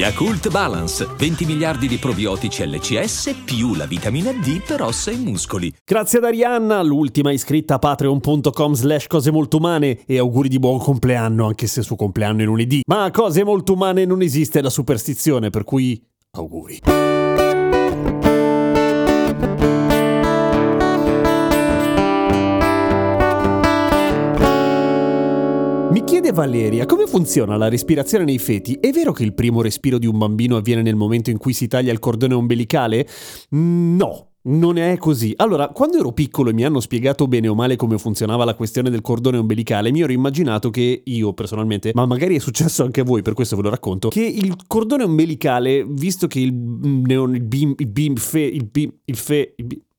Yakult Balance, 20 miliardi di probiotici LCS più la vitamina D per ossa e muscoli. Grazie ad Arianna, l'ultima iscritta a patreon.com slash cose molto umane e auguri di buon compleanno anche se suo compleanno è lunedì. Ma a cose molto umane non esiste la superstizione, per cui auguri. Chiede Valeria, come funziona la respirazione nei feti? È vero che il primo respiro di un bambino avviene nel momento in cui si taglia il cordone ombelicale? Mm, No, non è così. Allora, quando ero piccolo e mi hanno spiegato bene o male come funzionava la questione del cordone ombelicale, mi ero immaginato che io personalmente, ma magari è successo anche a voi, per questo ve lo racconto, che il cordone ombelicale, visto che il, neon- il bim, il bim, fe, il il fe, il bim- co-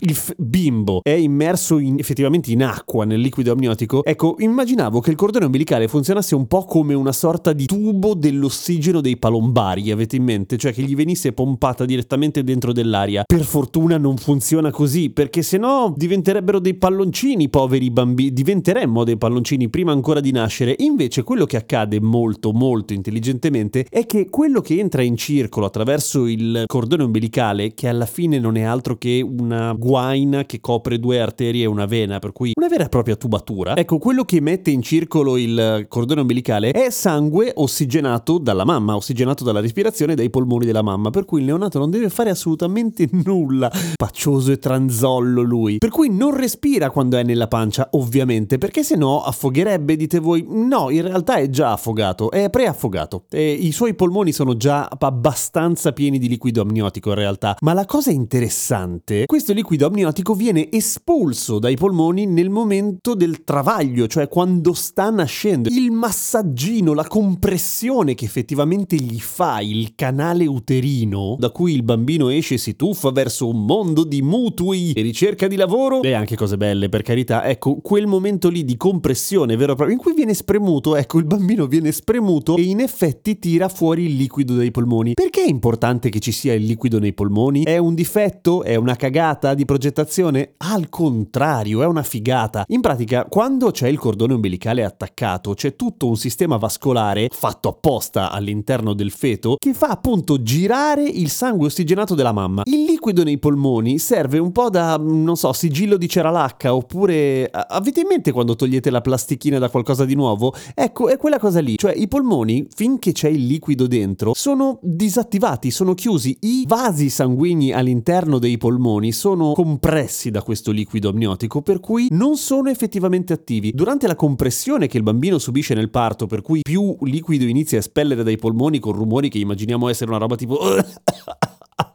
il bimbo è immerso in- effettivamente in acqua nel liquido amniotico, ecco, immaginavo che il cordone ombelicale funzionasse un po' come una sorta di tubo dell'ossigeno dei palombari, avete in mente? Cioè che gli venisse pompata direttamente dentro dell'aria. Per fortuna non funziona così, perché sennò diventerebbero dei palloncini, poveri bambini, diventeremmo dei palloncini prima ancora di nascere. Invece quello che accade molto molto intelligentemente è che quello che entra in circolo attraverso il cordone ombelicale, che alla fine non è altro che una guaina che copre due arterie e una vena, per cui una vera e propria tubatura. Ecco, quello che mette in circolo il cordone ombelicale è sangue ossigenato dalla mamma, ossigenato dalla respirazione dai polmoni della mamma, per cui il neonato non deve fare assolutamente nulla. Paccioso e tranzollo lui. Per cui non respira quando è nella pancia, ovviamente, perché se no affogherebbe, dite voi. No, in realtà è già affogato, è preaffogato. E I suoi polmoni sono già abbastanza pieni di liquido amniotico in realtà. Ma la cosa interessante, questo liquido amniotico viene espulso dai polmoni nel momento del travaglio, cioè quando sta nascendo. Il massaggino, la compressione che effettivamente gli fa il canale uterino, da cui il bambino esce e si tuffa verso un mondo di mutui e ricerca di lavoro, e anche cose belle per carità, ecco, quel momento lì di compressione vero e proprio, in cui viene spremuto, ecco, il bambino viene spremuto e in effetti tira fuori il liquido dai polmoni. Perché è importante che ci sia il liquido nei polmoni? È un difetto? È una cagata di progettazione? Al contrario, è una figata. In pratica, quando c'è il cordone ombelicale attaccato, c'è tutto un sistema vascolare fatto apposta all'interno del feto che fa appunto girare il sangue ossigenato della mamma. Il liquido nei polmoni serve un po' da, non so, sigillo di ceralacca oppure avete in mente quando togliete la plastichina da qualcosa di nuovo? Ecco, è quella cosa lì. Cioè i polmoni, finché c'è il liquido dentro, sono disattivati, sono chiusi. I vasi sanguigni all'interno dei polmoni sono compressi da questo liquido amniotico, per cui non sono effettivamente attivi. Durante la compressione che il bambino subisce nel parto, per cui più liquido inizia a espellere dai polmoni con rumori che immaginiamo essere una roba tipo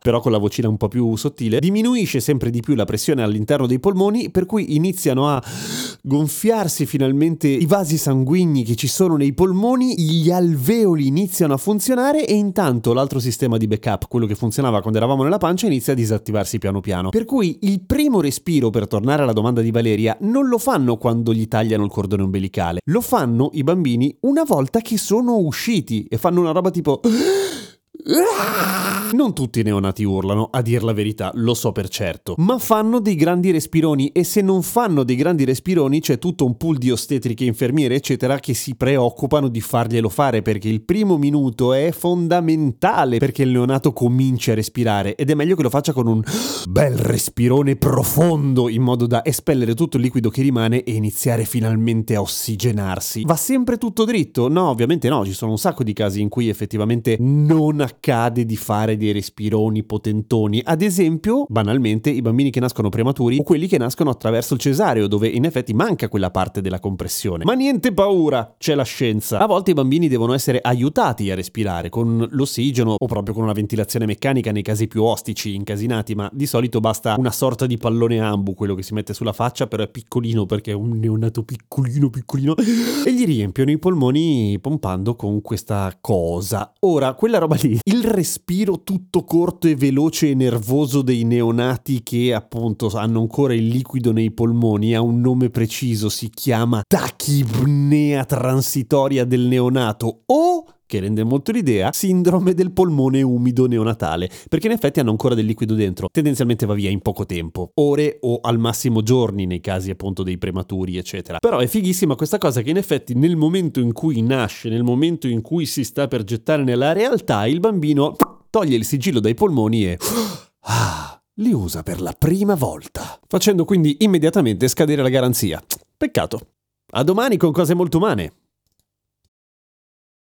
però con la vocina un po' più sottile, diminuisce sempre di più la pressione all'interno dei polmoni, per cui iniziano a gonfiarsi finalmente i vasi sanguigni che ci sono nei polmoni, gli alveoli iniziano a funzionare e intanto l'altro sistema di backup, quello che funzionava quando eravamo nella pancia, inizia a disattivarsi piano piano. Per cui il primo respiro, per tornare alla domanda di Valeria, non lo fanno quando gli tagliano il cordone ombelicale, lo fanno i bambini una volta che sono usciti e fanno una roba tipo... Non tutti i neonati urlano, a dir la verità, lo so per certo, ma fanno dei grandi respironi e se non fanno dei grandi respironi c'è tutto un pool di ostetriche, infermiere, eccetera, che si preoccupano di farglielo fare perché il primo minuto è fondamentale perché il neonato cominci a respirare ed è meglio che lo faccia con un bel respirone profondo in modo da espellere tutto il liquido che rimane e iniziare finalmente a ossigenarsi. Va sempre tutto dritto? No, ovviamente no, ci sono un sacco di casi in cui effettivamente non accade di fare dei respironi potentoni. Ad esempio, banalmente, i bambini che nascono prematuri o quelli che nascono attraverso il cesareo, dove in effetti manca quella parte della compressione. Ma niente paura, c'è la scienza. A volte i bambini devono essere aiutati a respirare con l'ossigeno o proprio con una ventilazione meccanica nei casi più ostici, incasinati, ma di solito basta una sorta di pallone ambu, quello che si mette sulla faccia, però è piccolino perché è un neonato piccolino, piccolino, e gli riempiono i polmoni pompando con questa cosa. Ora, quella roba lì. Il respiro tutto corto e veloce e nervoso dei neonati che appunto hanno ancora il liquido nei polmoni ha un nome preciso, si chiama tachipnea transitoria del neonato o che rende molto l'idea, sindrome del polmone umido neonatale, perché in effetti hanno ancora del liquido dentro, tendenzialmente va via in poco tempo, ore o al massimo giorni nei casi appunto dei prematuri, eccetera. Però è fighissima questa cosa che in effetti nel momento in cui nasce, nel momento in cui si sta per gettare nella realtà, il bambino toglie il sigillo dai polmoni e... Ah, li usa per la prima volta, facendo quindi immediatamente scadere la garanzia. Peccato. A domani con cose molto umane.